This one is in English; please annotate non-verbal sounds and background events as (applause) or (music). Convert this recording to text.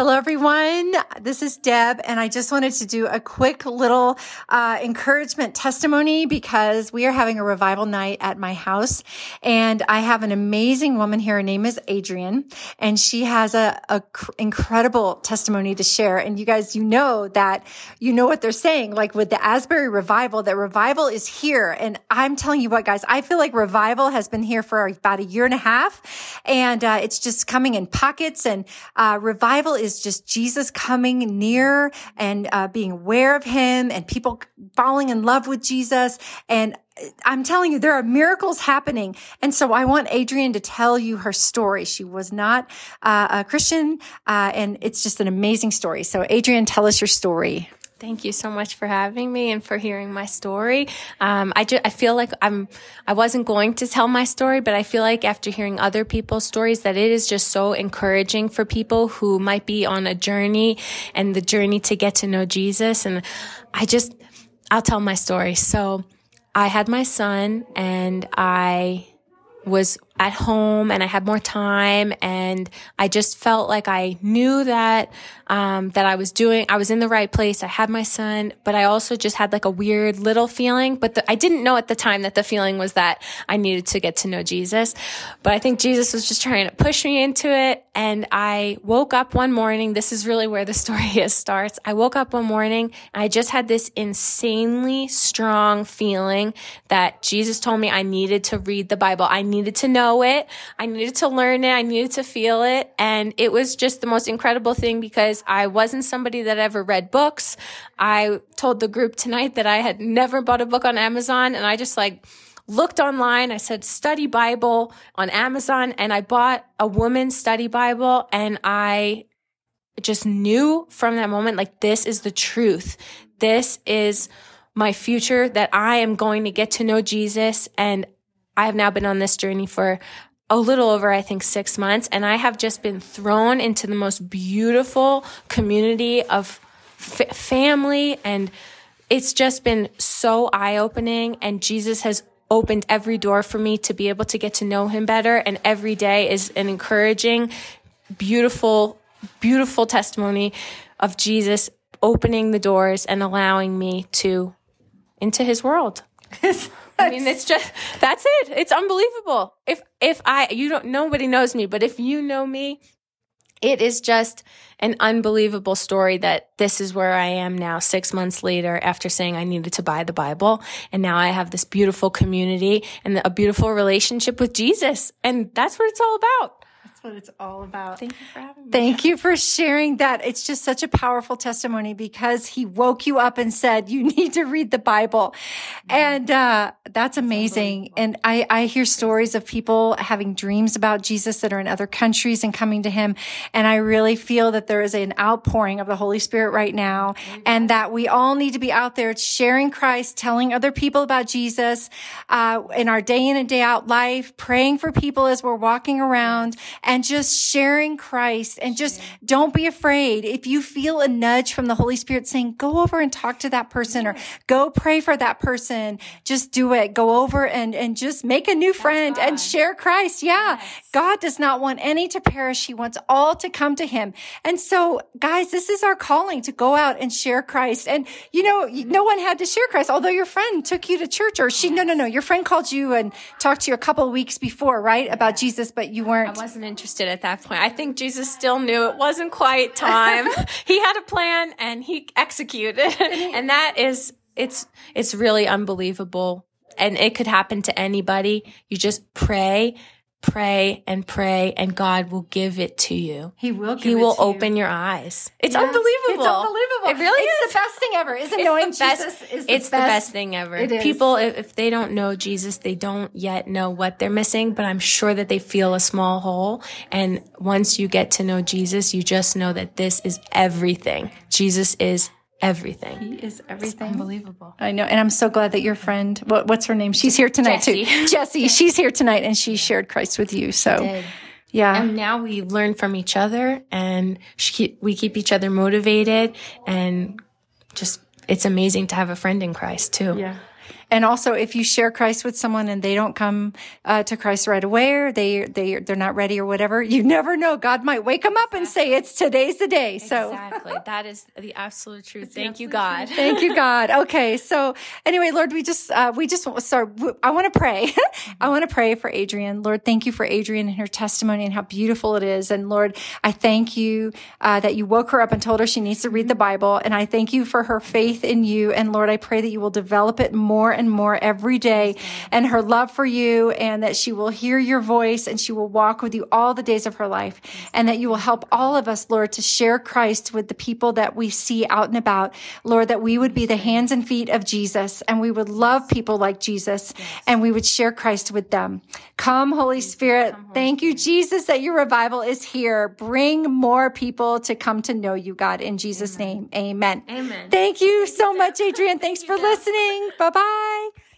Hello, everyone. This is Deb, and I just wanted to do a quick little uh, encouragement testimony because we are having a revival night at my house, and I have an amazing woman here. Her name is Adrian, and she has a, a cr- incredible testimony to share. And you guys, you know that you know what they're saying, like with the Asbury revival, that revival is here. And I'm telling you what, guys, I feel like revival has been here for about a year and a half, and uh, it's just coming in pockets. And uh, revival is just Jesus coming near and uh, being aware of him and people falling in love with Jesus. And I'm telling you, there are miracles happening. And so I want Adrian to tell you her story. She was not uh, a Christian, uh, and it's just an amazing story. So, Adrian, tell us your story. Thank you so much for having me and for hearing my story. Um, I just, I feel like I'm, I wasn't going to tell my story, but I feel like after hearing other people's stories that it is just so encouraging for people who might be on a journey and the journey to get to know Jesus. And I just, I'll tell my story. So I had my son and I was at home and I had more time and I just felt like I knew that um, that I was doing I was in the right place. I had my son, but I also just had like a weird little feeling, but the, I didn't know at the time that the feeling was that I needed to get to know Jesus. But I think Jesus was just trying to push me into it and I woke up one morning, this is really where the (laughs) story is starts. I woke up one morning and I just had this insanely strong feeling that Jesus told me I needed to read the Bible. I needed to know know it. I needed to learn it. I needed to feel it. And it was just the most incredible thing because I wasn't somebody that ever read books. I told the group tonight that I had never bought a book on Amazon and I just like, looked online. I said study Bible on Amazon and I bought a woman's study Bible and I just knew from that moment, like, this is the truth. This is my future that I am going to get to know Jesus and I have now been on this journey for a little over, I think, six months, and I have just been thrown into the most beautiful community of f- family, and it's just been so eye opening. And Jesus has opened every door for me to be able to get to know him better, and every day is an encouraging, beautiful, beautiful testimony of Jesus opening the doors and allowing me to into his world. (laughs) I mean, it's just that's it. It's unbelievable. If if I you don't nobody knows me, but if you know me, it is just an unbelievable story that this is where I am now 6 months later after saying I needed to buy the Bible and now I have this beautiful community and a beautiful relationship with Jesus and that's what it's all about. That's what it's all about. Thank you for having me. Thank you for sharing that. It's just such a powerful testimony because he woke you up and said, you need to read the Bible. And, uh, that's amazing. And I, I hear stories of people having dreams about Jesus that are in other countries and coming to him. And I really feel that there is an outpouring of the Holy Spirit right now and that we all need to be out there sharing Christ, telling other people about Jesus, uh, in our day in and day out life, praying for people as we're walking around and just sharing Christ and just don't be afraid. If you feel a nudge from the Holy Spirit saying, go over and talk to that person or go pray for that person, just do it. Go over and, and just make a new friend and share Christ. Yeah. Yes. God does not want any to perish. He wants all to come to him. And so guys, this is our calling to go out and share Christ. And you know, no one had to share Christ, although your friend took you to church or she, no, no, no, your friend called you and talked to you a couple of weeks before, right? About Jesus, but you weren't. I wasn't interested at that point. I think Jesus still knew it wasn't quite time. (laughs) he had a plan and he executed. and that is it's it's really unbelievable. And it could happen to anybody. You just pray pray and pray and God will give it to you. He will He will open you. your eyes. It's yeah. unbelievable. It's unbelievable. It really it's is. the best thing ever. Isn't it's knowing best, Jesus is the It's best. the best thing ever. It is. People if, if they don't know Jesus, they don't yet know what they're missing, but I'm sure that they feel a small hole and once you get to know Jesus, you just know that this is everything. Jesus is everything. He is everything. It's unbelievable. I know. And I'm so glad that your friend, what, what's her name? She's here tonight Jessie. too. Jessie. (laughs) She's here tonight and she shared Christ with you. So yeah. And now we learn from each other and she, we keep each other motivated and just, it's amazing to have a friend in Christ too. Yeah. And also, if you share Christ with someone and they don't come uh, to Christ right away, or they they they're not ready or whatever, you never know. God might wake them up and say, "It's today's the day." So exactly, that is the absolute truth. Thank you, God. Thank you, God. (laughs) Okay, so anyway, Lord, we just uh, we just sorry, I want to pray. (laughs) I want to pray for Adrian. Lord, thank you for Adrian and her testimony and how beautiful it is. And Lord, I thank you uh, that you woke her up and told her she needs to read the Bible. And I thank you for her faith in you. And Lord, I pray that you will develop it more and more every day and her love for you and that she will hear your voice and she will walk with you all the days of her life and that you will help all of us, Lord, to share Christ with the people that we see out and about. Lord, that we would be the hands and feet of Jesus and we would love people like Jesus and we would share Christ with them. Come, Holy Spirit. Thank you, Jesus, that your revival is here. Bring more people to come to know you, God, in Jesus' name. Amen. Amen. Thank you so much, Adrian. (laughs) Thanks for listening. Bye bye bye.